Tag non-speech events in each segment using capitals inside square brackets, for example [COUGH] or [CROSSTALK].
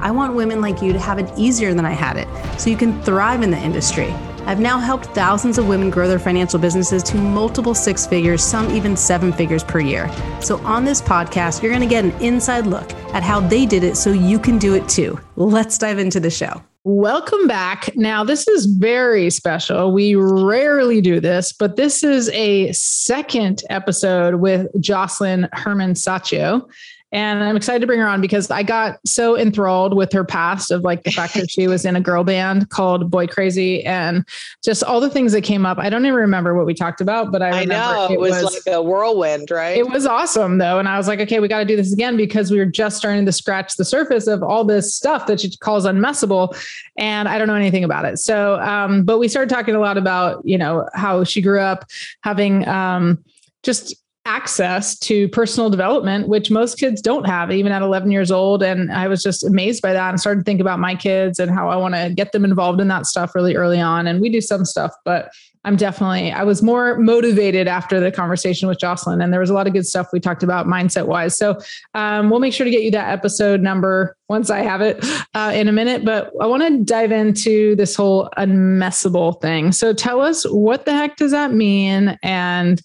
I want women like you to have it easier than I had it so you can thrive in the industry. I've now helped thousands of women grow their financial businesses to multiple six figures, some even seven figures per year. So, on this podcast, you're going to get an inside look at how they did it so you can do it too. Let's dive into the show. Welcome back. Now, this is very special. We rarely do this, but this is a second episode with Josselyne Herman Saccio. And I'm excited to bring her on because I got so enthralled with her past of like the fact that she was in a girl band called Boy Krazy and just all the things that came up. I don't even remember what we talked about, but I, I know it, it was, was, like a whirlwind, right? It was awesome though. And I was like, okay, we got to do this again because we were just starting to scratch the surface of all this stuff that she calls unmessable. And I don't know anything about it. So, um, but we started talking a lot about, you know, how she grew up having, um, just access to personal development, which most kids don't have, even at 11 years old. And I was just amazed by that and started to think about my kids and how I want to get them involved in that stuff really early on. And we do some stuff, but I'm definitely, I was more motivated after the conversation with Josselyne. And there was a lot of good stuff we talked about mindset wise. So um, we'll make sure to get you that episode number once I have it uh, in a minute. But I want to dive into this whole unmessable thing. So tell us what the heck does that mean? And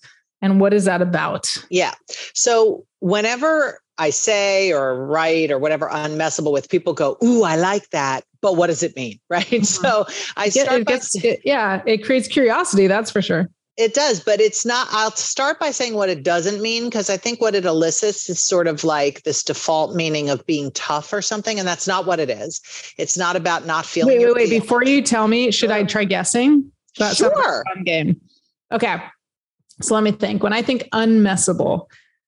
and what is that about? Yeah. So whenever I say or write or whatever unmessable with, people go, Ooh, I like that. But what does it mean? [LAUGHS] Right. Mm-hmm. So I start it gets, by, it, yeah, it creates curiosity. That's for sure. It does, but it's not. I'll start by saying what it doesn't mean because I think what it elicits is sort of like this default meaning of being tough or something, and that's not what it is. It's not about not feeling. Wait, wait, wait! Before you tell me, should I try guessing? That's sure. fun game. Okay, so let me think. When I think unmessable,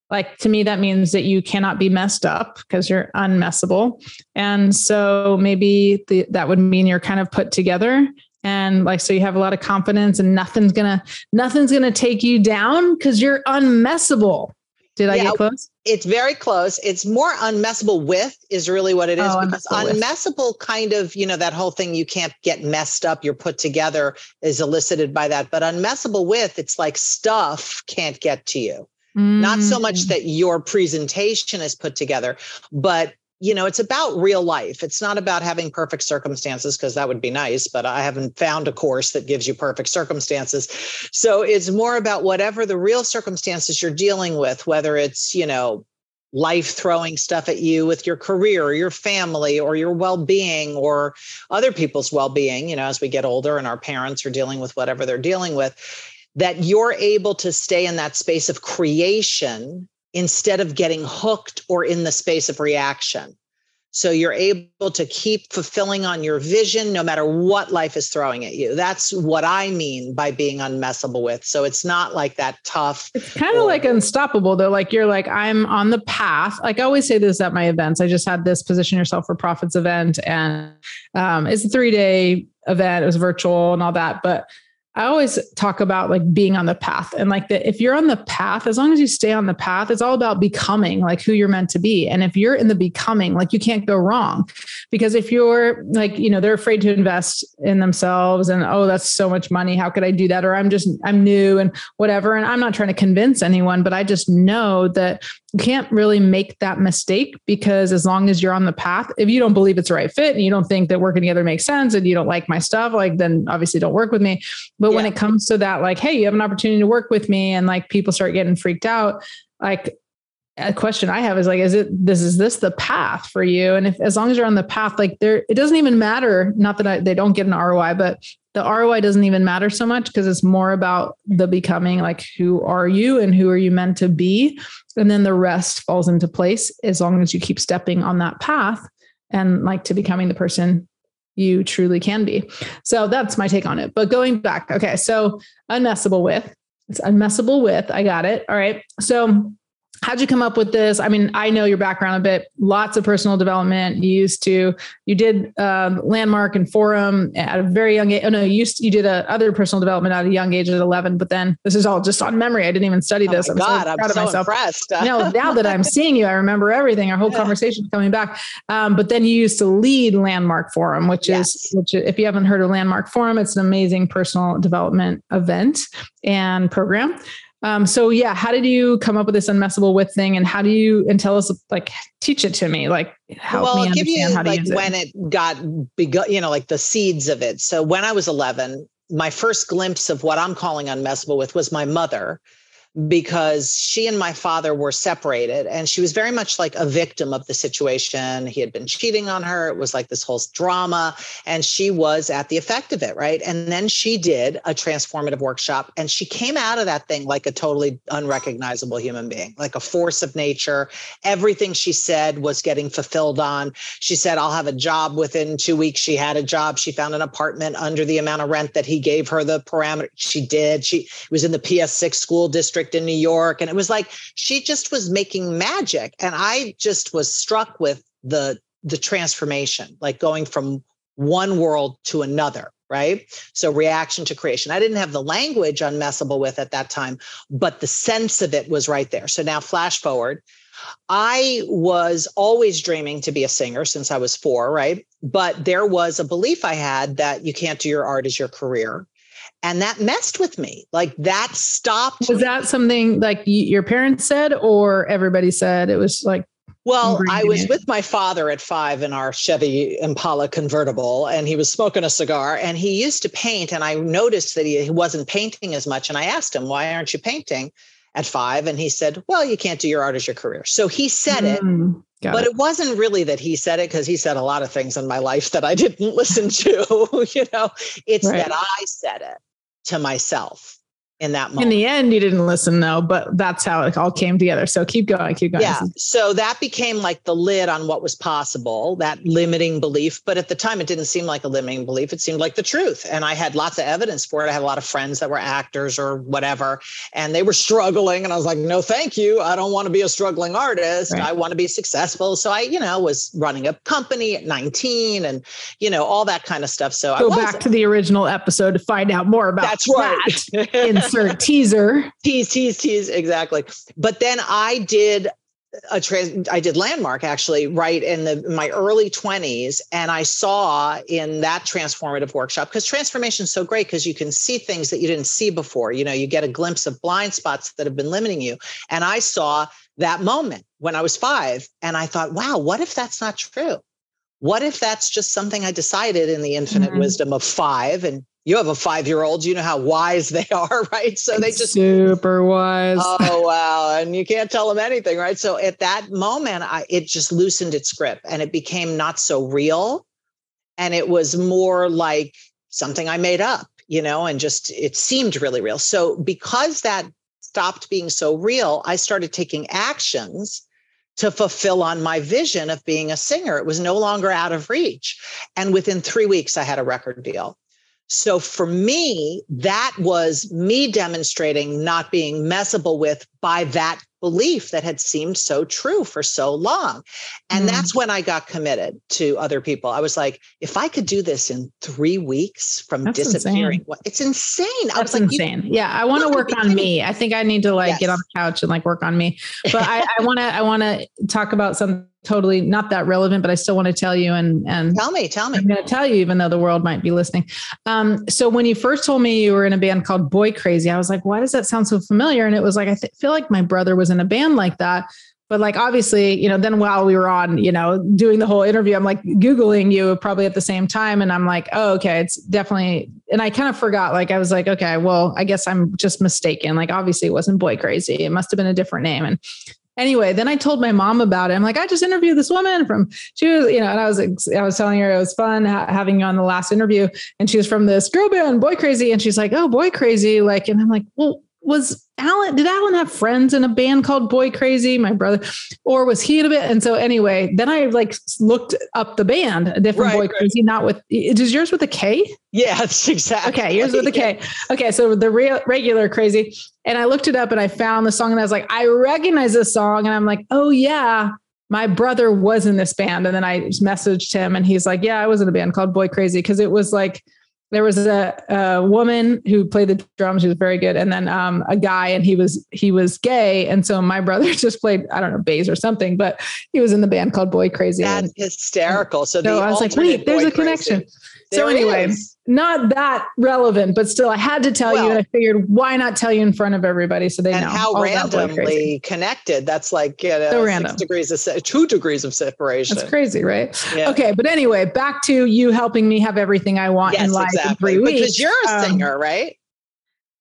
like to me, that means that you cannot be messed up because you're unmessable. And so maybe the, that would mean you're kind of put together and like so you have a lot of confidence and nothing's gonna nothing's gonna take you down because you're unmessable did I get close? It's very close. It's more unmessable with is really what it is oh, because unmessable, with. kind of, you know, that whole thing you can't get messed up, you're put together is elicited by that. But unmessable with, it's like stuff can't get to you. Mm. Not so much mm. that your presentation is put together, but you know, it's about real life. It's not about having perfect circumstances because that would be nice, but I haven't found a course that gives you perfect circumstances. So it's more about whatever the real circumstances you're dealing with, whether it's, you know, life throwing stuff at you with your career or your family or your well-being or other people's well-being, you know, as we get older and our parents are dealing with whatever they're dealing with, that you're able to stay in that space of creation instead of getting hooked or in the space of reaction. So you're able to keep fulfilling on your vision no matter what life is throwing at you. That's what I mean by being unmessable with. So it's not like that tough. It's kind of like unstoppable though. Like you're like, I'm on the path. Like I always say this at my events. I just had this position yourself for profits event and um, it's a three day event. It was virtual and all that. But I always talk about like being on the path and like that if you're on the path, as long as you stay on the path, it's all about becoming like who you're meant to be. And if you're in the becoming, like you can't go wrong. Because if you're like, you know, they're afraid to invest in themselves and oh, that's so much money. How could I do that? Or I'm just, I'm new and whatever. And I'm not trying to convince anyone, but I just know that you can't really make that mistake because as long as you're on the path, if you don't believe it's the right fit and you don't think that working together makes sense and you don't like my stuff, like then obviously don't work with me. But yeah. when it comes to that, like, hey, you have an opportunity to work with me, and like people start getting freaked out, like a question I have is like, is it this is this the path for you? And if as long as you're on the path, like there, it doesn't even matter. Not that I, they don't get an ROI, but the ROI doesn't even matter so much because it's more about the becoming. Like, who are you and who are you meant to be? And then the rest falls into place as long as you keep stepping on that path and like to becoming the person you truly can be. So that's my take on it. But going back, okay, so unmessable with, it's unmessable with, I got it. All right. So how'd you come up with this? I mean, I know your background a bit, lots of personal development. You used to, you did um, landmark and forum at a very young age. Oh no, you used to, you did a other personal development at a young age at 11, but then this is all just on memory. I didn't even study this. Oh I'm God, so proud I'm of so myself. impressed. no, [LAUGHS] now that I'm seeing you, I remember everything. Our whole yeah. conversation coming back. Um, but then you used to lead landmark forum, which yes. is, which if you haven't heard of landmark forum, it's an amazing personal development event and program. Um, so yeah, how did you come up with this unmessable with thing, and how do you and tell us like teach it to me, like help well, me I'll give you like when it. it got begun, you know, like the seeds of it. So when I was 11, my first glimpse of what I'm calling unmessable with was my mother because she and my father were separated and she was very much like a victim of the situation. He had been cheating on her. It was like this whole drama and she was at the effect of it, right? And then she did a transformative workshop and she came out of that thing like a totally unrecognizable human being, like a force of nature. Everything she said was getting fulfilled on. She said, I'll have a job within two weeks. She had a job. She found an apartment under the amount of rent that he gave her the parameter. She did. She was in the PS6 school district district in New York. And it was like she just was making magic. And I just was struck with the the transformation, like going from one world to another right? So reaction to creation. I didn't have the language unmessable with at that time, but the sense of it was right there. So now flash forward. I was always dreaming to be a singer since I was four, right? But there was a belief I had that you can't do your art as your career and that messed with me like that stopped was that something like your parents said or everybody said it was like well, I was with my father at five in our Chevy Impala convertible, and he was smoking a cigar. And he used to paint, and I noticed that he, he wasn't painting as much. And I asked him, "Why aren't you painting?" At five, and he said, "Well, you can't do your art as your career." So he said mm, it, but it. it. wasn't really that he said it because he said a lot of things in my life that I didn't [LAUGHS] listen to. [LAUGHS] you know, it's right. that I said it to myself in that moment. In the end, you didn't listen though, but that's how it all came together. So keep going, keep going. Yeah. So that became like the lid on what was possible, that limiting belief. But at the time, it didn't seem like a limiting belief. It seemed like the truth. And I had lots of evidence for it. I had a lot of friends that were actors or whatever, and they were struggling. And I was like, no, thank you. I don't want to be a struggling artist. Right. I want to be successful. So I, you know, was running a company at 19 and, you know, all that kind of stuff. So I go back to the original episode to find out more about that's right. That insert teaser. Tease, tease, tease. Exactly. But then I did a trans I did landmark actually right in the my early 20s and I saw in that transformative workshop because transformation is so great because you can see things that you didn't see before you know you get a glimpse of blind spots that have been limiting you and I saw that moment when I was 5 and I thought wow what if that's not true what if that's just something I decided in the infinite mm-hmm. wisdom of 5 and you have a five year old, you know how wise they [LAUGHS] are, right? So they just super wise. Oh, wow. And you can't tell them anything, right? So at that moment, I, it just loosened its grip and it became not so real. And it was more like something I made up, you know, and just it seemed really real. So because that stopped being so real, I started taking actions to fulfill on my vision of being a singer. It was no longer out of reach. And within three weeks, I had a record deal. So for me, that was me demonstrating not being messable with by that belief that had seemed so true for so long. And mm. that's when I got committed to other people. I was like, if I could do this in three weeks from that's disappearing, insane. it's insane. That's I was like, insane. Yeah. I want to work on me. I think I need to like yes. get on the couch and like work on me. But I, I want to, I want to talk about something totally not that relevant, but I still want to tell you and and tell me, tell me. I'm going to tell you, even though the world might be listening. Um, so when you first told me you were in a band called Boy Krazy, I was like, why does that sound so familiar? And it was like I th- feel like my brother was in a band like that. But like obviously, you know, then while we were on, you know, doing the whole interview, I'm like Googling you probably at the same time. And I'm like, oh, okay, it's definitely and I kind of forgot. Like I was like, okay, well, I guess I'm just mistaken. Like obviously it wasn't boy crazy. It must have been a different name. And anyway, then I told my mom about it. I'm like, I just interviewed this woman from, she was, you know, and I was, I was telling her it was fun ha- having you on the last interview. And she was from this girl band, Boy Krazy. And she's like, oh, Boy Crazy. Like, and I'm like, well, was Alan, did Alan have friends in a band called Boy Crazy, my brother, or was he in a bit? And so anyway, then I like looked up the band, a different right, Boy right. Crazy, not with, is yours with a K? Yes, [LAUGHS] exactly. Okay, yours with a K. Okay, so the real regular Crazy. And I looked it up and I found the song and I was like, I recognize this song. And I'm like, oh yeah, my brother was in this band. And then I messaged him and he's like, yeah, I was in a band called Boy Crazy because it was like, there was a, a, woman who played the drums she was very good and then um, a guy and he was he was gay and so my [LAUGHS] brother just played i don't know bass or something but he was in the band called boy crazy that's and, hysterical. So, so i was like wait there's a connection. So anyway is not that relevant, but still, I had to tell well, you, and I figured why not tell you in front of everybody so they and know how randomly connected. That's like you know, so random. degrees of two degrees of separation. That's crazy, right? Yeah. Okay, but anyway, back to you helping me have everything I want yes, in life exactly. in three weeks. Because you're a um, singer, right?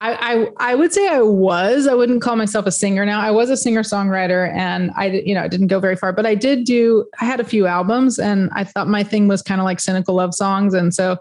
I, I, I would say I was. I wouldn't call myself a singer now. I was a singer songwriter, and I you know I didn't go very far, but I did do. I had a few albums, and I thought my thing was kind of like cynical love songs, and so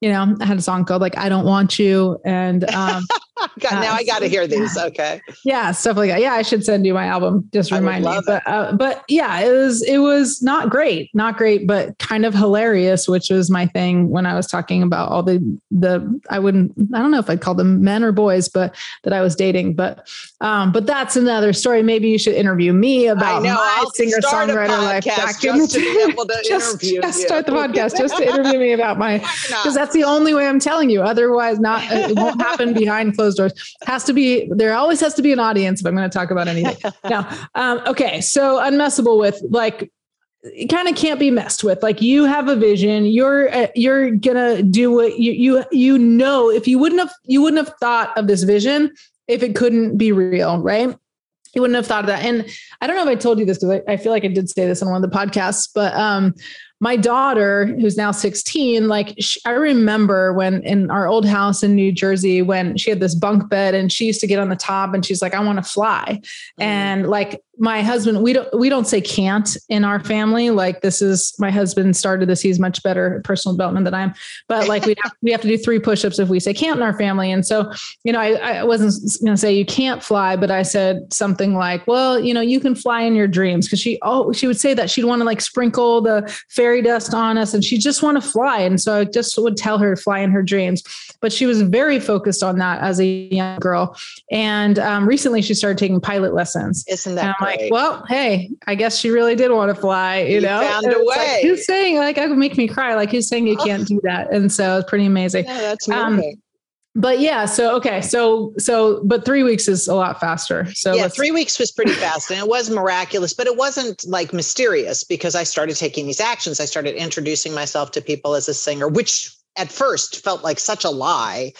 you know, I had a song called like "I Don't Want You," and um, [LAUGHS] [LAUGHS] God, now I got to hear these. [LAUGHS] Okay, yeah, stuff like that. Yeah, I should send you my album. Just remind me. But uh, but yeah, it was it was not great, not great, but kind of hilarious, which was my thing when I was talking about all the the I wouldn't I don't know if I'd call them men or boys, but that I was dating. But um, but that's another story. Maybe you should interview me about know, my singer songwriter life back in the [LAUGHS] day. just, just start the podcast just to interview me about my because that's the only way I'm telling you. Otherwise, not it won't happen behind closed doors. Has to be there. Always has to be an audience if I'm going to talk about anything. [LAUGHS] now, um, okay, so unmessable with like it kind of can't be messed with like you have a vision you're uh, you're gonna do what you you you know if you wouldn't have you wouldn't have thought of this vision if it couldn't be real right you wouldn't have thought of that and i don't know if i told you this because I, I, feel like i did say this in one of the podcasts but um my daughter who's now 16 like she, i remember when in our old house in new jersey when she had this bunk bed and she used to get on the top and she's like i want to fly mm. and like my husband we don't we don't say can't in our family. Like this is my husband started this he's much better personal development than i am. But like we have we have to do three push-ups if we say can't in our family. And so you know i, I wasn't going to say you can't fly but i said something like well you know you can fly in your dreams. Because she oh she would say that she'd want to like sprinkle the fairy dust on us and she just want to fly. And so i just would tell her to fly in her dreams but she was very focused on that as a young girl and um, recently she started taking pilot lessons isn't that i'm like, well, hey, I guess she really did want to fly, you, you know? Found a way. Like, who's saying like I would make me cry? Like who's saying you can't do that? And so it's pretty amazing. Yeah, that's um, but yeah, so okay, so so but three weeks is a lot faster. So yeah, three weeks was pretty fast, and it was miraculous, but it wasn't like mysterious because I started taking these actions. I started introducing myself to people as a singer, which at first felt like such a lie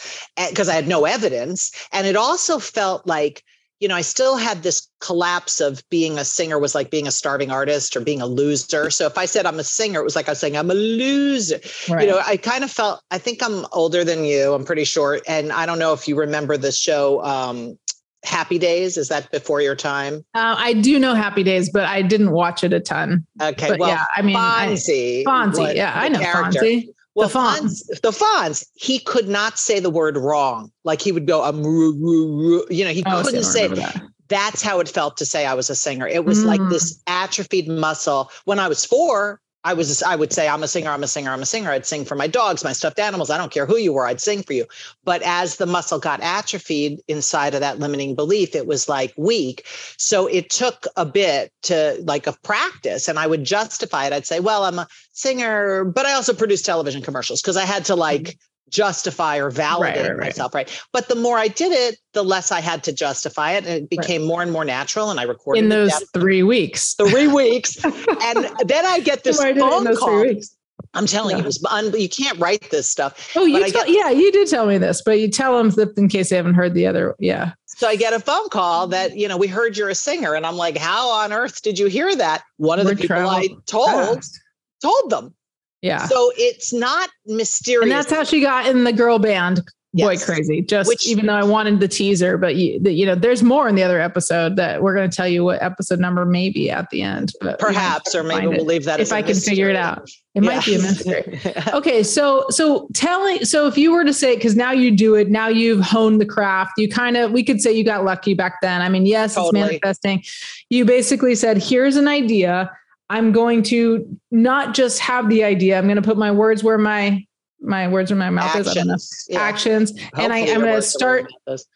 because eh, I had no evidence, and it also felt like you know, I still had this collapse of being a singer was like being a starving artist or being a loser. So if I said I'm a singer, it was like I was saying I'm a loser. Right. You know, I kind of felt, I think I'm older than you, I'm pretty sure. And I don't know if you remember the show, um, Happy Days. Is that before your time? Uh, I do know Happy Days, but I didn't watch it a ton. Okay. But well, yeah, I mean, Fonzie. I, Fonzie. Yeah, I know character. Fonzie. Well, the Fonz. the Fonz, he could not say the word wrong. Like he would go, um, you know, he oh, couldn't say that. That's how it felt to say I was a singer. It was mm. like this atrophied muscle. When I was four, I was I would say I'm a singer, I'm a singer, I'm a singer. I'd sing for my dogs, my stuffed animals. I don't care who you were, I'd sing for you. But as the muscle got atrophied inside of that limiting belief, it was like weak. So it took a bit to like of practice. And I would justify it. I'd say, well, I'm a singer, but I also produce television commercials because I had to like mm-hmm justify or validate right, right, myself, right. right? But the more I did it, the less I had to justify it. And it became more and more natural. And I recorded in those three weeks. Three weeks. and then I get this [LAUGHS] phone call. I'm telling yeah. you, it was un- you can't write this stuff. Oh, you tell, get, yeah, you did tell me this, but you tell them that in case they haven't heard the other. Yeah. So I get a phone call that you know we heard you're a singer, and I'm like, how on earth did you hear that? One of We're the people I told fast. told them. Yeah. So it's not mysterious. And that's how she got in the girl band boy yes. crazy. Just Which, even though I wanted the teaser, but you, the, you know, there's more in the other episode that we're going to tell you what episode number may be at the end. But perhaps, or maybe we'll leave that if I can mystery. figure it out. It yeah. might be a mystery. [LAUGHS] okay, so so telling so if you were to say because now you do it, now you've honed the craft. You kind of we could say you got lucky back then. I mean, yes, totally. it's manifesting. You basically said, "Here's an idea." I'm going to not just have the idea. I'm going to put my words where my my words in my mouth Actions. is. I don't know. Yeah. Actions. Hopefully and I, am going to start.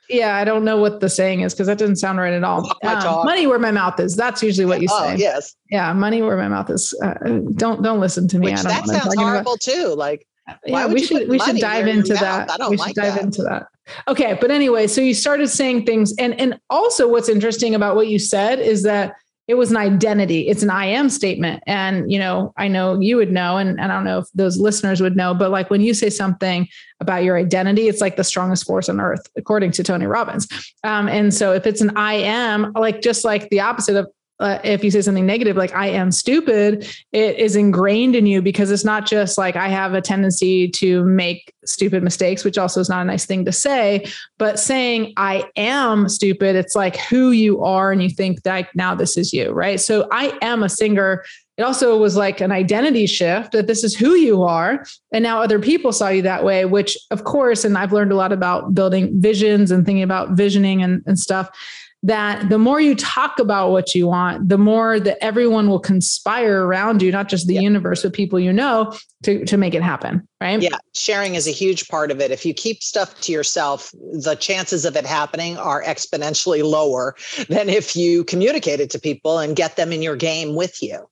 Yeah, I don't know what the saying is because that doesn't sound right at all. Um, money where my mouth is. That's usually what you oh, say. Yes. Yeah, money where my mouth is. Uh, don't don't listen to me. Which, that sounds horrible about. too. Like. Yeah, we should we should dive into that. we should like dive that. into that. Okay, but anyway, so you started saying things, and and also what's interesting about what you said is that it was an identity. It's an I am statement. And, you know, I know you would know, and, and I don't know if those listeners would know, but like when you say something about your identity, it's like the strongest force on earth, according to Tony Robbins. Um, and so if it's an I am, like just like the opposite of uh, if you say something negative like i am stupid it is ingrained in you because it's not just like i have a tendency to make stupid mistakes which also is not a nice thing to say but saying i am stupid it's like who you are and you think that now this is you right? So i am a singer. It also was like an identity shift that this is who you are and now other people saw you that way which of course and i've learned a lot about building visions and thinking about visioning and, and stuff that the more you talk about what you want, the more that everyone will conspire around you, not just the universe, but people you know to, to make it happen. Right. Yeah. Sharing is a huge part of it. If you keep stuff to yourself, the chances of it happening are exponentially lower than if you communicate it to people and get them in your game with you.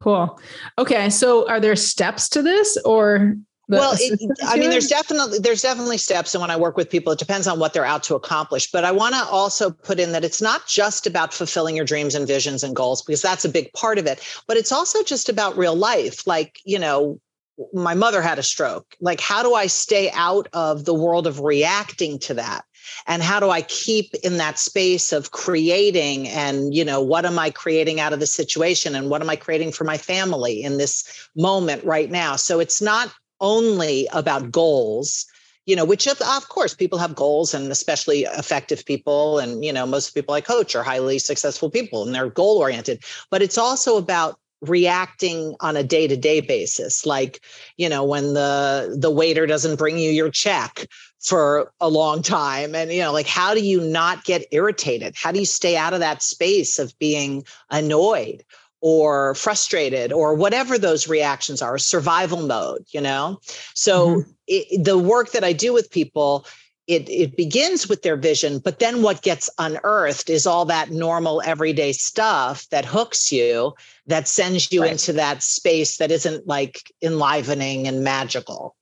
Cool. Okay. So are there steps to this or well it, [LAUGHS] i mean there's definitely there's definitely steps and when i work with people. It depends on what they're out to accomplish. But i want to also put in that it's not just about fulfilling your dreams and visions and goals because that's a big part of it. But it's also just about real life. Like you know my mother had a stroke. Like how do i stay out of the world of reacting to that? And how do i keep in that space of creating and you know what am i creating out of the situation and what am i creating for my family in this moment right now? So it's not only about mm-hmm. goals you know which of, of course people have goals and especially effective people and you know most people i coach are highly successful people and they're goal oriented but it's also about reacting on a day-to-day basis like you know when the the waiter doesn't bring you your check for a long time and you know like how do you not get irritated? How do you stay out of that space of being annoyed or frustrated or whatever those reactions are survival mode you know so mm-hmm. it, the work that i do with people it, it begins with their vision but then what gets unearthed is all that normal everyday stuff that hooks you that sends you right. into that space that isn't like enlivening and magical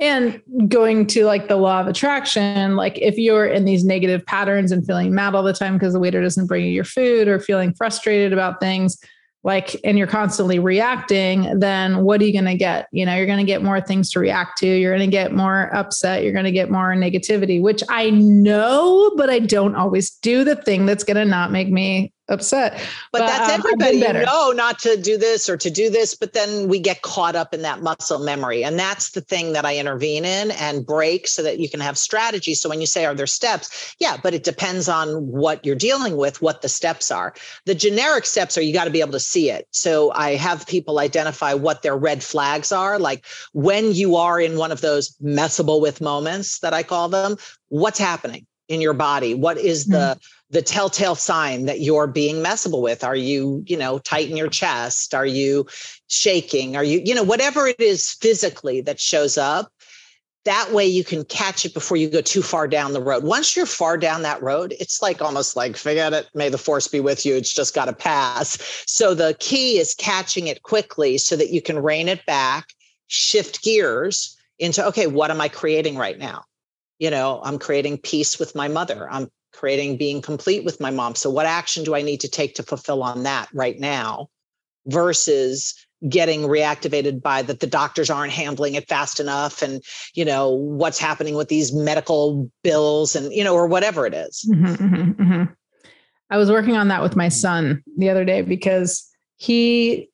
and going to like the law of attraction, like if you're in these negative patterns and feeling mad all the time because the waiter doesn't bring you your food or feeling frustrated about things, like and you're constantly reacting then what are you going to get? You know you're going to get more things to react to. You're going to get more upset. You're going to get more negativity which i know but i don't always do the thing that's going to not make me upset. But, but that's um, everybody. You know not to do this or to do this, but then we get caught up in that muscle memory. And that's the thing that I intervene in and break so that you can have strategy. So when you say, are there steps? Yeah, but it depends on what you're dealing with, what the steps are. The generic steps are you got to be able to see it. So I have people identify what their red flags are. Like when you are in one of those messable with moments that I call them, what's happening? In your body? What is the mm the telltale sign that you're being messable with? Are you you know tight in your chest? Are you shaking? Are you you know whatever it is physically that shows up that way you can catch it before you go too far down the road. Once you're far down that road it's like almost like forget it may the force be with you it's just got to pass. So the key is catching it quickly so that you can rein it back shift gears into okay what am i creating right now you know i'm creating peace with my mother i'm creating being complete with my mom so what action do i need to take to fulfill on that right now versus getting reactivated by that the doctors aren't handling it fast enough and you know what's happening with these medical bills and you know or whatever it is. Mm-hmm, mm-hmm, mm-hmm. i was working on that with my son the other day because he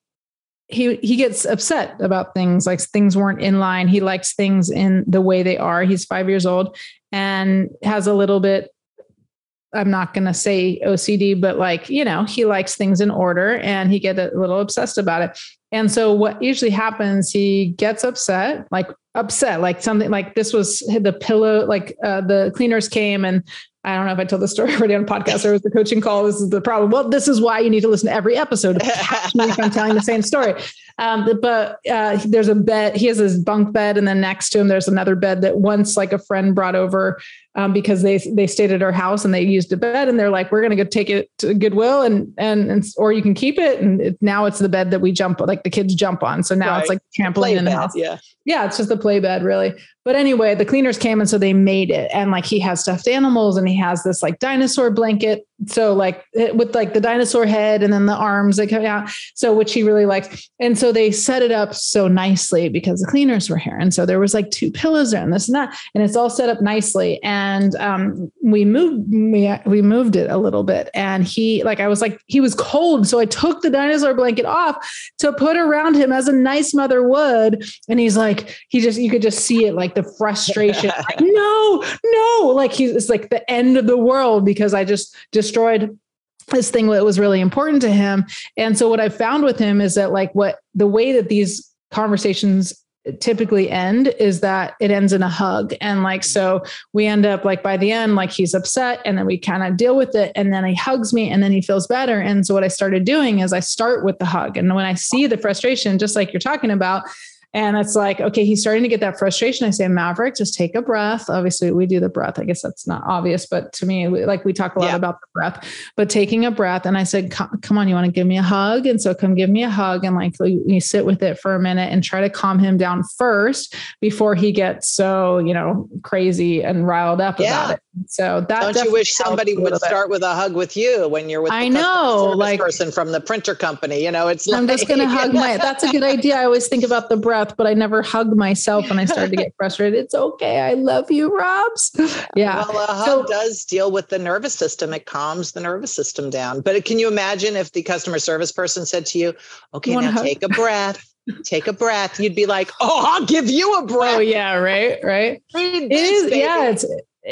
he he gets upset about things like things weren't in line. He likes things in the way they are. He's 5 years old and has a little bit I'm not going to say OCD, but like, you know, he likes things in order and he get a little obsessed about it. And so what usually happens, he gets upset, like upset, like something like this was the pillow, like uh, the cleaners came and I don't know if I told the story [LAUGHS] already on podcast or was the coaching call. This is the problem. Well, this is why you need to listen to every episode to catch me if I'm telling the same story. Um, but uh, there's a bed. He has his bunk bed, and then next to him there's another bed that once like a friend brought over um, because they they stayed at our house and they used a bed, and they're like, we're gonna go take it to Goodwill, and and, and or you can keep it. And it, now it's the bed that we jump like the kids jump on. So now right. it's like trampoline in the house. Yeah, yeah, it's just a play bed really. But anyway, the cleaners came and so they made it. And like he has stuffed animals and he has this like dinosaur blanket. So like with like the dinosaur head and then the arms that come out. So which he really likes. And so they set it up so nicely because the cleaners were here. And so there was like two pillows there and this and that. And it's all set up nicely. And um, we moved we, we moved it a little bit. And he like I was like, he was cold. So I took the dinosaur blanket off to put around him as a nice mother would. And he's like, he just you could just see it like the frustration. [LAUGHS] like, no, no, like he's it's like the end of the world because I just just destroyed this thing that was really important to him. And so what I found with him is that like what the way that these conversations typically end is that it ends in a hug. And like so we end up like by the end like he's upset and then we kind of deal with it and then he hugs me and then he feels better. And so what i started doing is i start with the hug. And when i see the frustration just like you're talking about and it's like, okay, he's starting to get that frustration. I say, Maverick, just take a breath. Obviously, we do the breath. I guess that's not obvious, but to me, like we talk a lot yeah. about the breath, but taking a breath. And I said, come on, you want to give me a hug? And so come give me a hug. And like you sit with it for a minute and try to calm him down first before he gets so, you know, crazy and riled up yeah. about it. So that don't you wish somebody would start with a hug with you when you're with I know like person from the printer company, you know, it's I'm like, just to hug my, that's a good [LAUGHS] idea. I always think about the breath, but I never hug myself when I started to get [LAUGHS] frustrated. It's okay. I love you, Robs. Yeah. Well, a hug so, does deal with the nervous system. It calms the nervous system down. But can you imagine if the customer service person said to you, okay, now hug? take a breath [LAUGHS] take a breath you'd be like oh i'll give you a oh, breath oh yeah right right it is yeah it's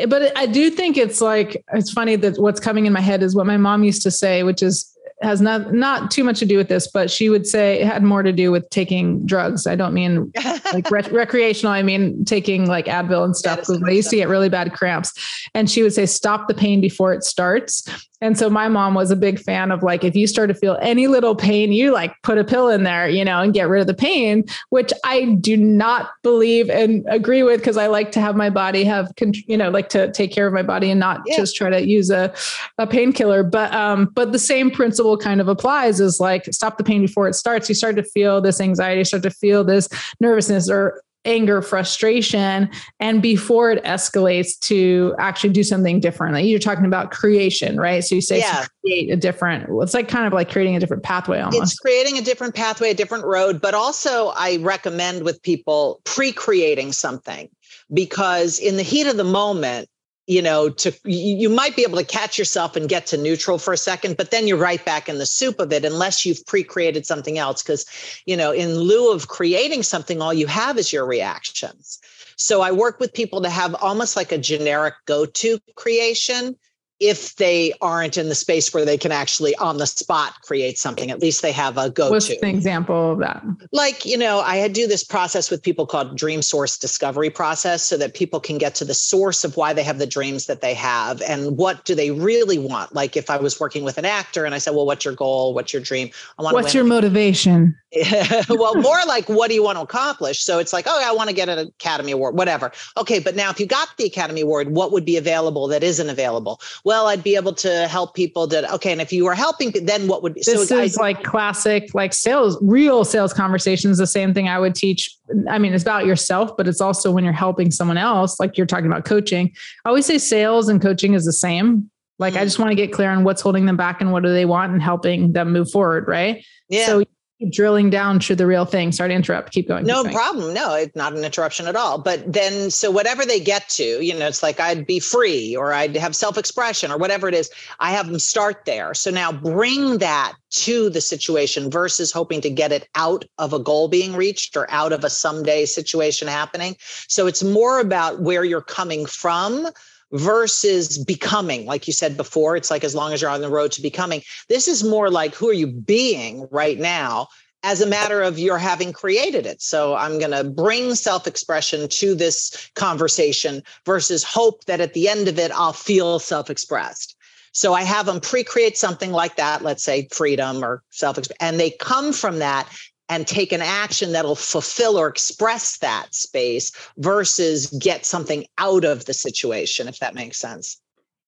but I do think it's like it's funny that what's coming in my head is what my mom used to say, which is has not not too much to do with this, but she would say it had more to do with taking drugs. I don't mean [LAUGHS] like rec- recreational. I mean taking like Advil and stuff because I used to get really bad cramps. And she would say, "Stop the pain before it starts." And so my mom was a big fan of like, if you start to feel any little pain, you like put a pill in there, you know, and get rid of the pain, which I do not believe and agree with because I like to have my body have, you know, like to take care of my body and not yeah. just try to use a, a painkiller. But, um, but the same principle kind of applies is like stop the pain before it starts. You start to feel this anxiety, start to feel this nervousness or anger, frustration, and before it escalates to actually do something differently. You're talking about creation, right? So you say yeah. create a different, it's like kind of like creating a different pathway almost. It's creating a different pathway, a different road, but also I recommend with people pre-creating something because in the heat of the moment, you know to you might be able to catch yourself and get to neutral for a second but then you're right back in the soup of it unless you've pre-created something else because you know in lieu of creating something all you have is your reactions. So i work with people to have almost like a generic go-to creation if they aren't in the space where they can actually on the spot create something. At least they have a go-to. What's an example of that? Like you know i do this process with people called dream source discovery process so that people can get to the source of why they have the dreams that they have and what do they really want. Like if i was working with an actor and i said well what's your goal? What's your dream? I want to what's your motivation [LAUGHS] well more like what do you want to accomplish so it's like oh i want to get an academy award whatever okay but now if you got the academy award what would be available that isn't available well, I'd be able to help people that, okay. And if you were helping, then what would be, this so is I, like classic, like sales, real sales conversations. The same thing I would teach. I mean, it's about yourself, but it's also when you're helping someone else, like you're talking about coaching. I always say sales and coaching is the same. Like, mm-hmm. I just want to get clear on what's holding them back and what do they want and helping them move forward. Right. Yeah. So drilling down to the real thing. Sorry to interrupt. Keep going. No keep going. problem. No, it's not an interruption at all. But then, so whatever they get to, you know, it's like I'd be free or I'd have self expression or whatever it is. I have them start there. So now bring that to the situation versus hoping to get it out of a goal being reached or out of a someday situation happening. So it's more about where you're coming from versus becoming like you said before it's like as long as you're on the road to becoming. This is more like who are you being right now as a matter of your having created it? So i'm going to bring self-expression to this conversation versus hope that at the end of it i'll feel self-expressed. So I have them pre-create something like that, let's say freedom or self, and they come from that and take an action that'll fulfill or express that space versus get something out of the situation, if that makes sense.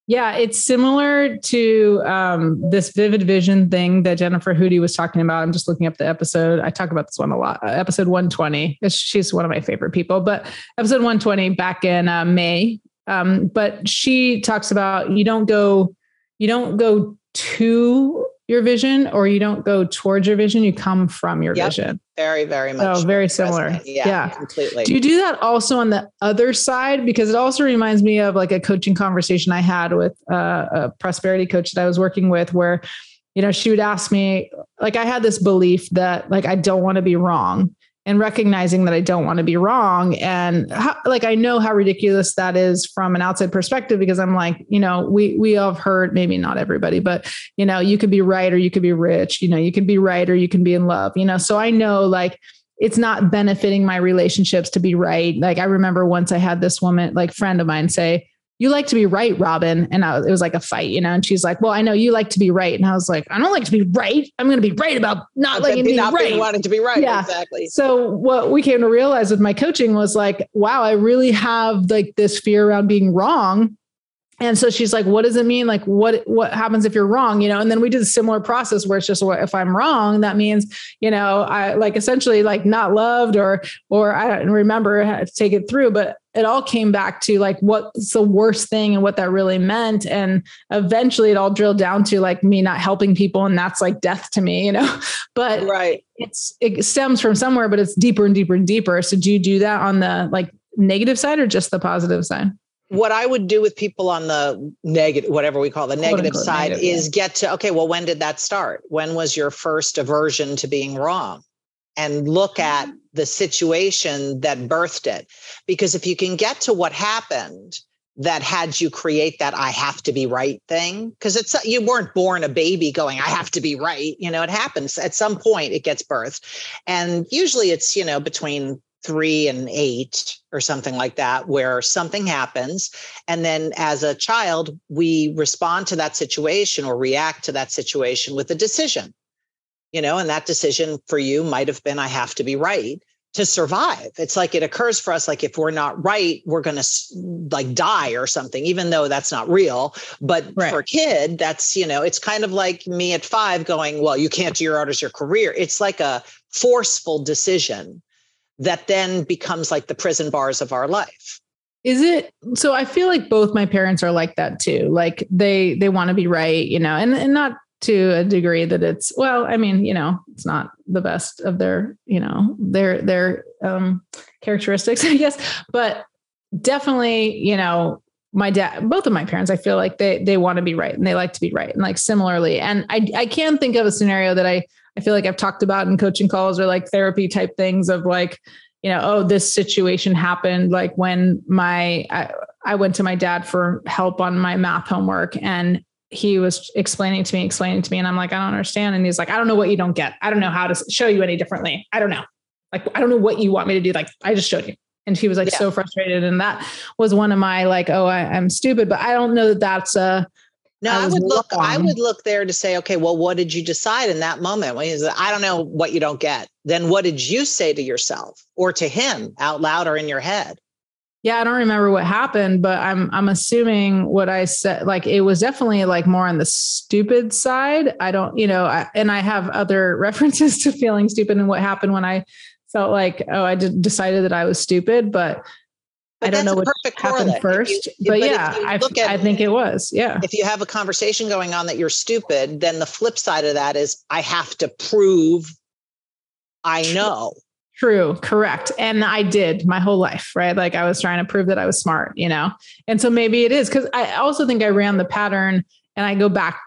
Yeah, it's similar to um, this vivid vision thing that Jennifer Hootie was talking about. I'm just looking up the episode. I talk about this one a lot. Uh, episode 120. She's one of my favorite people. But episode 120 back in uh, May. Um, but she talks about you don't go, you don't go to your vision or you don't go towards your vision, you come from your yep. vision. Very, very much. Oh, very similar. Yeah, yeah, completely. Do you do that also on the other side? Because it also reminds me of like a coaching conversation I had with uh, a prosperity coach that I was working with where, you know, she would ask me, like, I had this belief that like I don't want to be wrong and recognizing that I don't want to be wrong. And how, like, I know how ridiculous that is from an outside perspective because I'm like, you know, we, we have heard, maybe not everybody, but, you know, you could be right or you could be rich, you know, you can be right or you can be in love, you know? So I know like, it's not benefiting my relationships to be right. Like I remember once I had this woman, like friend of mine say, you like to be right, Robyn. And I, it was like a fight, you know, and she's like, well, I know you like to be right. And I was like, I don't like to be right. I'm going to be right about not liking not right. wanting to be right. Yeah. Exactly. So what we came to realize with my coaching was like, wow, I really have like this fear around being wrong and so she's like what does it mean like what what happens if you're wrong you know and then we did a similar process where it's just what if i'm wrong that means you know i like essentially like not loved or or i don't remember how to take it through but it all came back to like what's the worst thing and what that really meant and eventually it all drilled down to like me not helping people and that's like death to me you know [LAUGHS] but right it's it stems from somewhere but it's deeper and deeper and deeper so do you do that on the like negative side or just the positive side what I would do with people on the negative, whatever we call the negative side, negative, is yeah. get to, okay, well, when did that start? When was your first aversion to being wrong? And look at mm-hmm. the situation that birthed it. Because if you can get to what happened that had you create that I have to be right thing, because it's you weren't born a baby going, I have to be right. You know, it happens at some point, it gets birthed. And usually it's, you know, between three and eight or something like that, where something happens. And then as a child, we respond to that situation or react to that situation with a decision. You know, and that decision for you might have been, I have to be right to survive. It's like it occurs for us like if we're not right, we're going to like die or something, even though that's not real. But right. for a kid, that's, you know, it's kind of like me at five going, well, you can't do your art as your career. It's like a forceful decision that then becomes like the prison bars of our life is it so i feel like both my parents are like that too like they they want to be right you know and, and not to a degree that it's well i mean you know it's not the best of their you know their their um characteristics [LAUGHS] i guess. But definitely you know my dad both of my parents i feel like they they want to be right and they like to be right and like similarly. And i i can think of a scenario that i I feel like I've talked about in coaching calls or like therapy type things of like, you know, oh, this situation happened like when my I, I went to my dad for help on my math homework and he was explaining to me, explaining to me, and I'm like, I don't understand. And he's like, I don't know what you don't get. I don't know how to show you any differently. I don't know. Like, I don't know what you want me to do. Like, I just showed you. And he was like yeah. so frustrated. And that was one of my like, oh, I, I'm stupid, but I don't know that that's a no, I, I would look. Wrong. I would look there to say, okay, well, what did you decide in that moment? When he's, I don't know what you don't get. Then what did you say to yourself or to him out loud or in your head? Yeah, I don't remember what happened, but I'm I'm assuming what I said. Like it was definitely like more on the stupid side. I don't, you know, I, and I have other [LAUGHS] references to feeling stupid and what happened when I felt like, oh, I decided that I was stupid, but but I don't know what happened correlate. first, you, but, but, yeah, I, I think it was. Yeah. If you have a conversation going on that you're stupid, then the flip side of that is I have to prove I know. True, correct. And I did my whole life, right? Like I was trying to prove that I was smart, you know? And so maybe it is because I also think I ran the pattern and I go back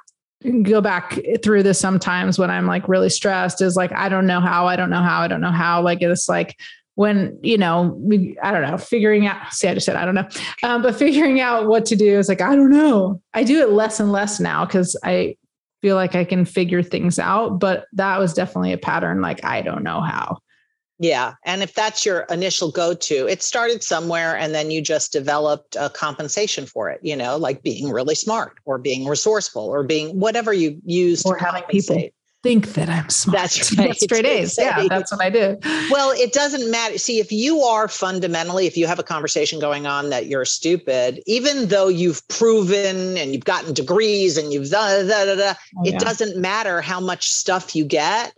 go back through this sometimes when I'm like really stressed is like, I don't know how, I don't know how, I don't know how. Like it's like when, you know, we, I don't know, figuring out, see, I just said, I don't know, um, but figuring out what to do is like, I don't know. I do it less and less now because I feel like I can figure things out. But that was definitely a pattern. Like, I don't know how. Yeah. And if that's your initial go to, it started somewhere and then you just developed a compensation for it, you know, like being really smart or being resourceful or being whatever you use or having people think that I'm smart. That's [LAUGHS] right. straight A's. Yeah, [LAUGHS] that's what I do. Well, it doesn't matter. See, if you are fundamentally, if you have a conversation going on that you're stupid, even though you've proven and you've gotten degrees and you've da, da, da, da, oh, it yeah. doesn't matter how much stuff you get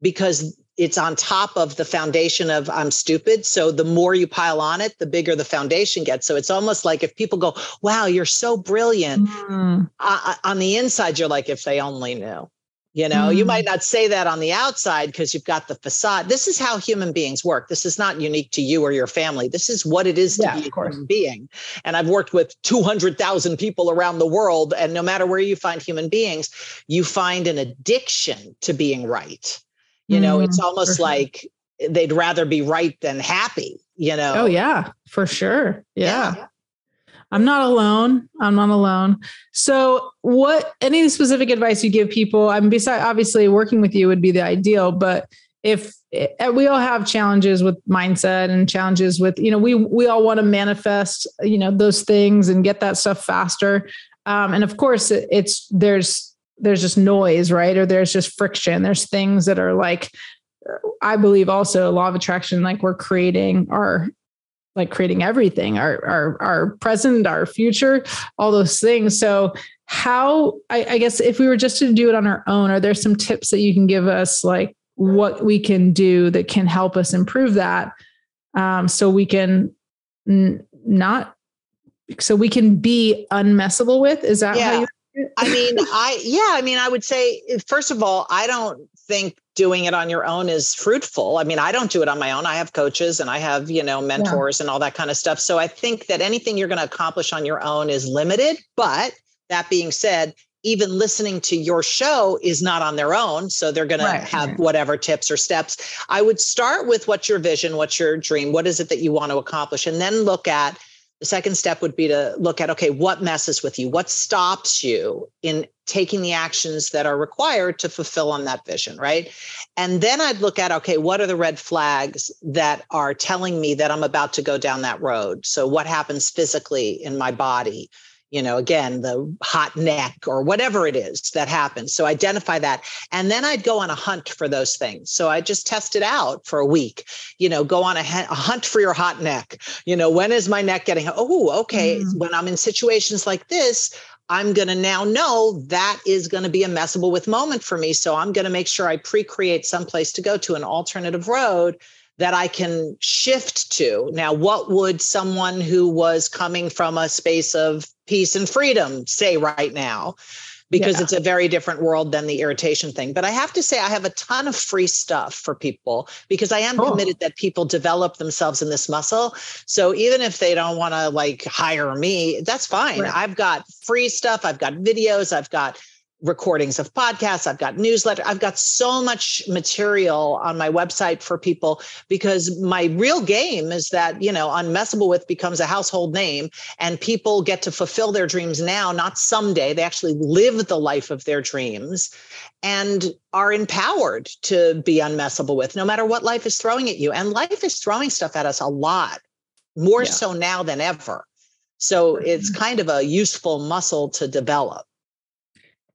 because it's on top of the foundation of I'm stupid. So the more you pile on it, the bigger the foundation gets. So it's almost like if people go, wow, you're so brilliant. Mm. Uh, on the inside, you're like, if they only knew. You know, mm. you might not say that on the outside because you've got the facade. This is how human beings work. This is not unique to you or your family. This is what it is to yeah, be a human being. And I've worked with 200,000 people around the world. And no matter where you find human beings, you find an addiction to being right. You know, mm, it's almost sure. like they'd rather be right than happy, you know? Oh, yeah, for sure. yeah. yeah. I'm not alone. I'm not alone. So, what any specific advice you give people? I'm beside obviously working with you would be the ideal, but if eh, we all have challenges with mindset and challenges with you know we we all want to manifest you know those things and get that stuff faster um, and of course it's there's there's just noise right? Or there's just friction. There's things that are like i believe also law of attraction like we're creating our like creating everything our our our present our future all those things. So how I, I, guess if we were just to do it on our own are there some tips that you can give us like what we can do that can help us improve that um, so we can n- not so we can be unmessable with? Is that yeah. I mean, I yeah, I mean, I would say eh, first of all, I don't think doing it on your own is fruitful. I mean, I don't do it on my own. I have coaches and I have, you know, mentors yeah. and all that kind of stuff. So I think that anything you're going to accomplish on your own is limited. But that being said, even listening to your show is not on their own. So they're going right. to have whatever tips or steps. I would start with what's your vision? What's your dream? What is it that you want to accomplish? And then look at the second step would be to look at okay, what messes with you? What stops you in taking the actions that are required to fulfill on that vision, right? And then I'd look at okay, what are the red flags that are telling me that I'm about to go down that road? So, what happens physically in my body? You know, again, the hot neck or whatever it is that happens. So identify that. And then I'd go on a hunt for those things. So I just test it out for a week, you know, go on a, a hunt for your hot neck. You know, when is my neck getting, oh, okay. Mm. When I'm in situations like this, I'm going to now know that is going to be a messable with moment for me. So I'm going to make sure I pre create some place to go to an alternative road that I can shift to. Now, what would someone who was coming from a space of peace and freedom say right now? Because yeah. it's a very different world than the irritation thing. But I have to say, I have a ton of free stuff for people because I am cool. committed that people develop themselves in this muscle. So even if they don't want to like hire me, that's fine. Right. I've got free stuff, I've got videos, I've got recordings of podcasts. I've got newsletter. I've got so much material on my website for people because my real game is that you know unmessable with becomes a household name and people get to fulfill their dreams now not someday. They actually live the life of their dreams and are empowered to be unmessable with no matter what life is throwing at you. And life is throwing stuff at us a lot more yeah. so now than ever. So it's kind of a useful muscle to develop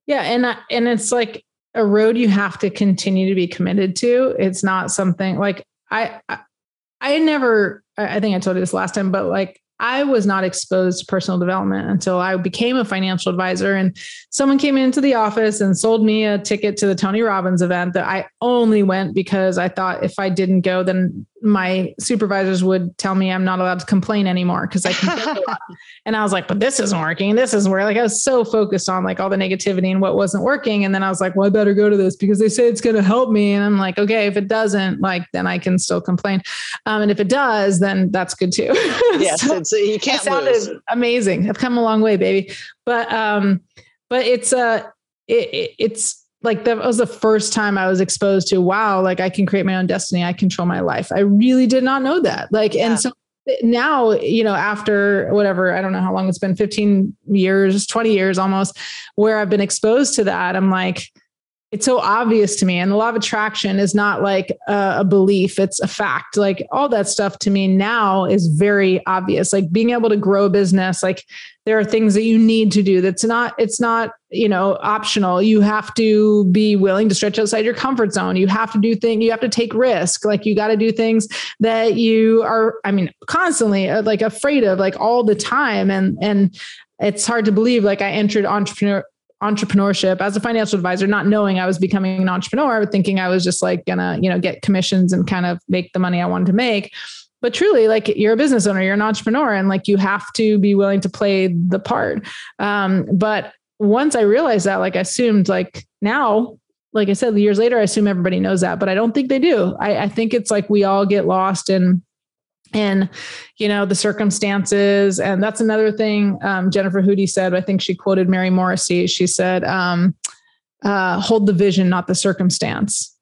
yeah, and and it's like a road you have to continue to be committed to. It's not something like I I, I never I think I told you this last time, but like I was not exposed to personal development until I became a financial advisor. And someone came into the office and sold me a ticket to the Tony Robbins event that I only went because I thought if I didn't go, then my supervisors would tell me I'm not allowed to complain anymore because I complain [LAUGHS] And I was like, but this isn't working. This isn't where like I was so focused on like all the negativity and what wasn't working. And then I was like, well, I better go to this because they say it's going to help me. And I'm like, okay, if it doesn't, like then I can still complain. Um, and if it does, then that's good too. [LAUGHS] Yes, so it's, you can't. Lose. amazing. I've come a long way, baby. But um, but it's uh, it, it it's like that was the first time I was exposed to wow, like I can create my own destiny, I control my life. I really did not know that. Like, yeah. and so now, you know, after whatever, I don't know how long it's been 15 years, 20 years almost, where I've been exposed to that, I'm like, it's so obvious to me. And the law of attraction is not like a, belief, it's a fact. Like all that stuff to me now is very obvious. Like being able to grow a business, like there are things that you need to do. That's not, it's not, you know, optional. You have to be willing to stretch outside your comfort zone. You have to do things, you have to take risk. Like you got to do things that you are, I mean, constantly uh, like afraid of, like all the time. And, and, it's hard to believe like I entered entrepreneur entrepreneurship as a financial advisor, not knowing I was becoming an entrepreneur, thinking I was just like gonna, you know, get commissions and kind of make the money I wanted to make. But truly, like you're a business owner, you're an entrepreneur, and like you have to be willing to play the part. Um, but once I realized that, like I assumed like now, like I said, years later, I assume everybody knows that, but I don't think they do. I, I think it's like we all get lost in and you know the circumstances and that's another thing um, jennifer hoody said i think she quoted mary morrissey. She said um, uh, hold the vision not the circumstance.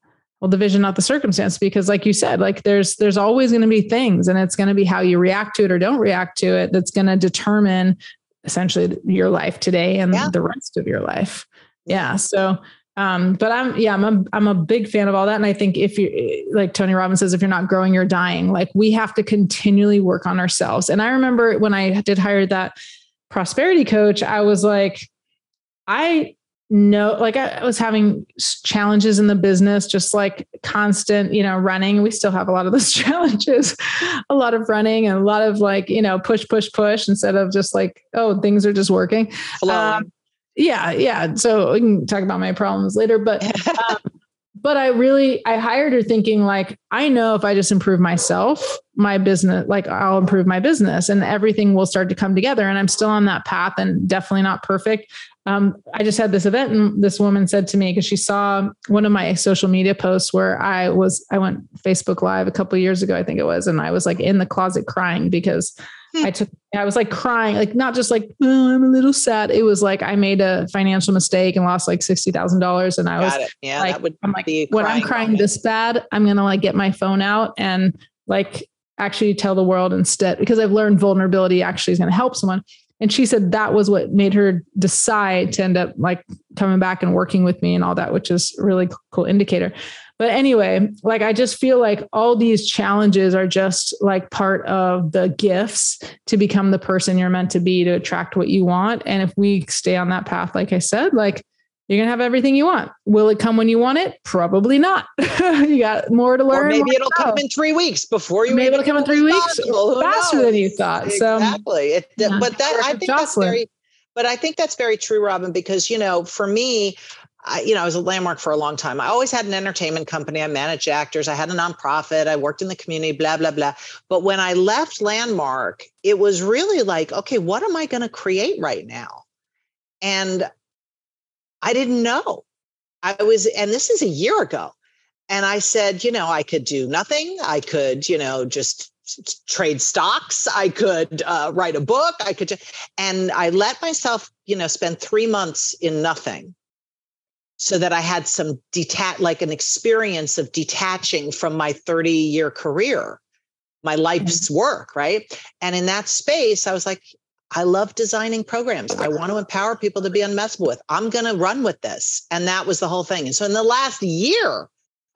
Hold the vision not the circumstance because like you said like there's there's always going to be things and it's going to be how you react to it or don't react to it that's going to determine essentially your life today and yeah. the rest of your life. Yeah so um, but I'm, yeah, I'm a, I'm a big fan of all that. And I think if you, like Tony Robbins says, if you're not growing, you're dying. Like we have to continually work on ourselves. And I remember when I did hire that prosperity coach, I was like, I know, like I was having challenges in the business, just like constant, you know, running. We still have a lot of those [LAUGHS] challenges, a lot of running and a lot of like, you know, push, push, push instead of just like, oh, things are just working. Um, yeah yeah. So we can talk about my problems later but [LAUGHS] um, but i really i hired her thinking like i know if i just improve myself my business like i'll improve my business and everything will start to come together and i'm still on that path and definitely not perfect. Um, I just had this event and this woman said to me because she saw one of my social media posts where I was I went Facebook live a couple years ago I think it was and I was like in the closet crying because I took, I was like crying, like not just like, oh, I'm a little sad. It was like I made a financial mistake and lost like $60,000. And I Got was it. yeah, like, I'm like, when I'm crying moment. this bad, I'm going to like get my phone out and like actually tell the world instead, because I've learned vulnerability actually is going to help someone. And she said that was what made her decide to end up like coming back and working with me and all that, which is really cool indicator. But anyway, like I just feel like all these challenges are just like part of the gifts to become the person you're meant to be to attract what you want. And if we stay on that path, like I said, like you're gonna have everything you want. Will it come when you want it? Probably not. [LAUGHS] you got more to learn. Or maybe it'll come in three weeks before you. Maybe it'll come in three weeks faster than you thought. So exactly. It. But that I think that's very. But I think that's very true, Robyn, because you know, for me, I, you know, I was a landmark for a long time. I always had an entertainment company. I managed actors. I had a nonprofit. I worked in the community, blah, blah, blah. But when I left Landmark, it was really like, okay, what am I going to create right now? And I didn't know. I was, and this is a year ago. And I said, you know, I could do nothing. I could, you know, just trade stocks. I could uh, write a book. I could, and I let myself, you know, spend three months in nothing so that I had some detach, like an experience of detaching from my 30 year career, my life's mm-hmm. work, right? And in that space, I was like, I love designing programs. I want to empower people to be unmessable with. I'm going to run with this. And that was the whole thing. And so in the last year,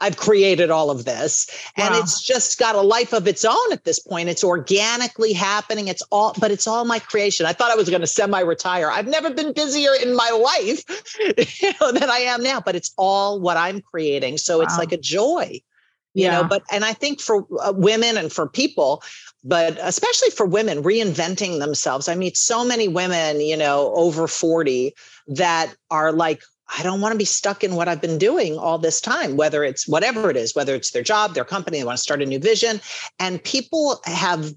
I've created all of this and wow. it's just got a life of its own at this point. It's organically happening. It's all, but it's all my creation. I thought I was going to semi retire. I've never been busier in my life [LAUGHS] you know, than I am now, but it's all what I'm creating. So wow. it's like a joy, you yeah. know, but, and I think for uh, women and for people, but especially for women reinventing themselves. I meet so many women, you know, over 40 that are like, I don't want to be stuck in what I've been doing all this time, whether it's whatever it is, whether it's their job, their company, they want to start a new vision. And people have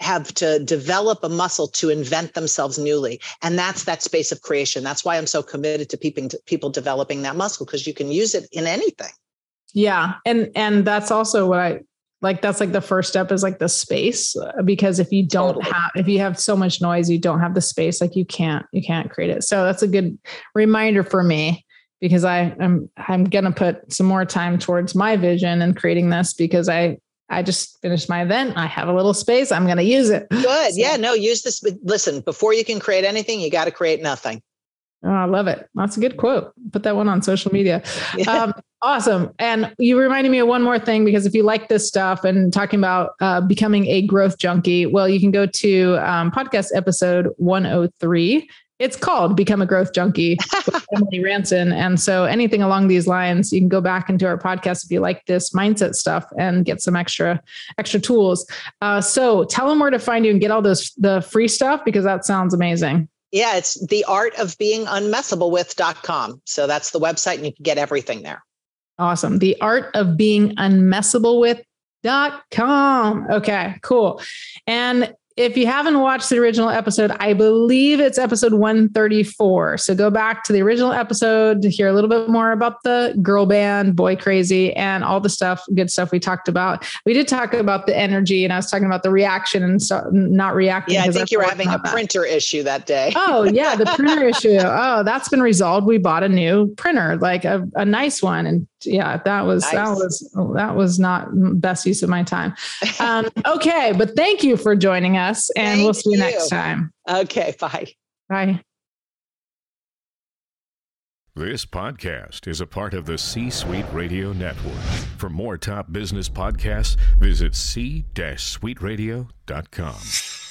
have to develop a muscle to invent themselves newly. And that's that space of creation. That's why i'm so committed to people, people developing that muscle because you can use it in anything. Yeah and and that's also what i like that's like the first step is like the space because if you don't totally. have if you have so much noise you don't have the space like you can't you can't create it so that's a good reminder for me because I am I'm, gonna put some more time towards my vision and creating this because I I just finished my event. I have a little space. I'm going to use it. Good. So, yeah. No, use this. Listen, before you can create anything, you got to create nothing. Oh, I love it. That's a good quote. Put that one on social media. [LAUGHS] Um, awesome. And you reminded me of one more thing because if you like this stuff and talking about uh, becoming a growth junkie, well, you can go to um, podcast episode 103 it's called Become a Growth Junkie [LAUGHS] with Emily Ranson. And so anything along these lines, you can go back into our podcast if you like this mindset stuff and get some extra extra tools. Uh, so tell them where to find you and get all those the free stuff because that sounds amazing. Yeah, it's the art of being unmessable with.com. So that's the website and you can get everything there. Awesome. The art of being unmessable with dot com. Okay, cool. And if you haven't watched the original episode, I believe it's episode 134. So go back to the original episode to hear a little bit more about the girl band, Boy Krazy, and all the stuff, good stuff we talked about. We did talk about the energy, and I was talking about the reaction and so, not reacting. Yeah, I think you were having a printer that. issue that day. oh, yeah, the printer [LAUGHS] issue. Oh, that's been resolved. We bought a new printer, like a, a nice one. And yeah, that was nice. that was that was not best use of my time. Um, okay, but thank you for joining us, and thank we'll see you, you next time. Okay, bye. Bye. This podcast is a part of the C Suite Radio Network. For more top business podcasts, visit c-suiteradio.com.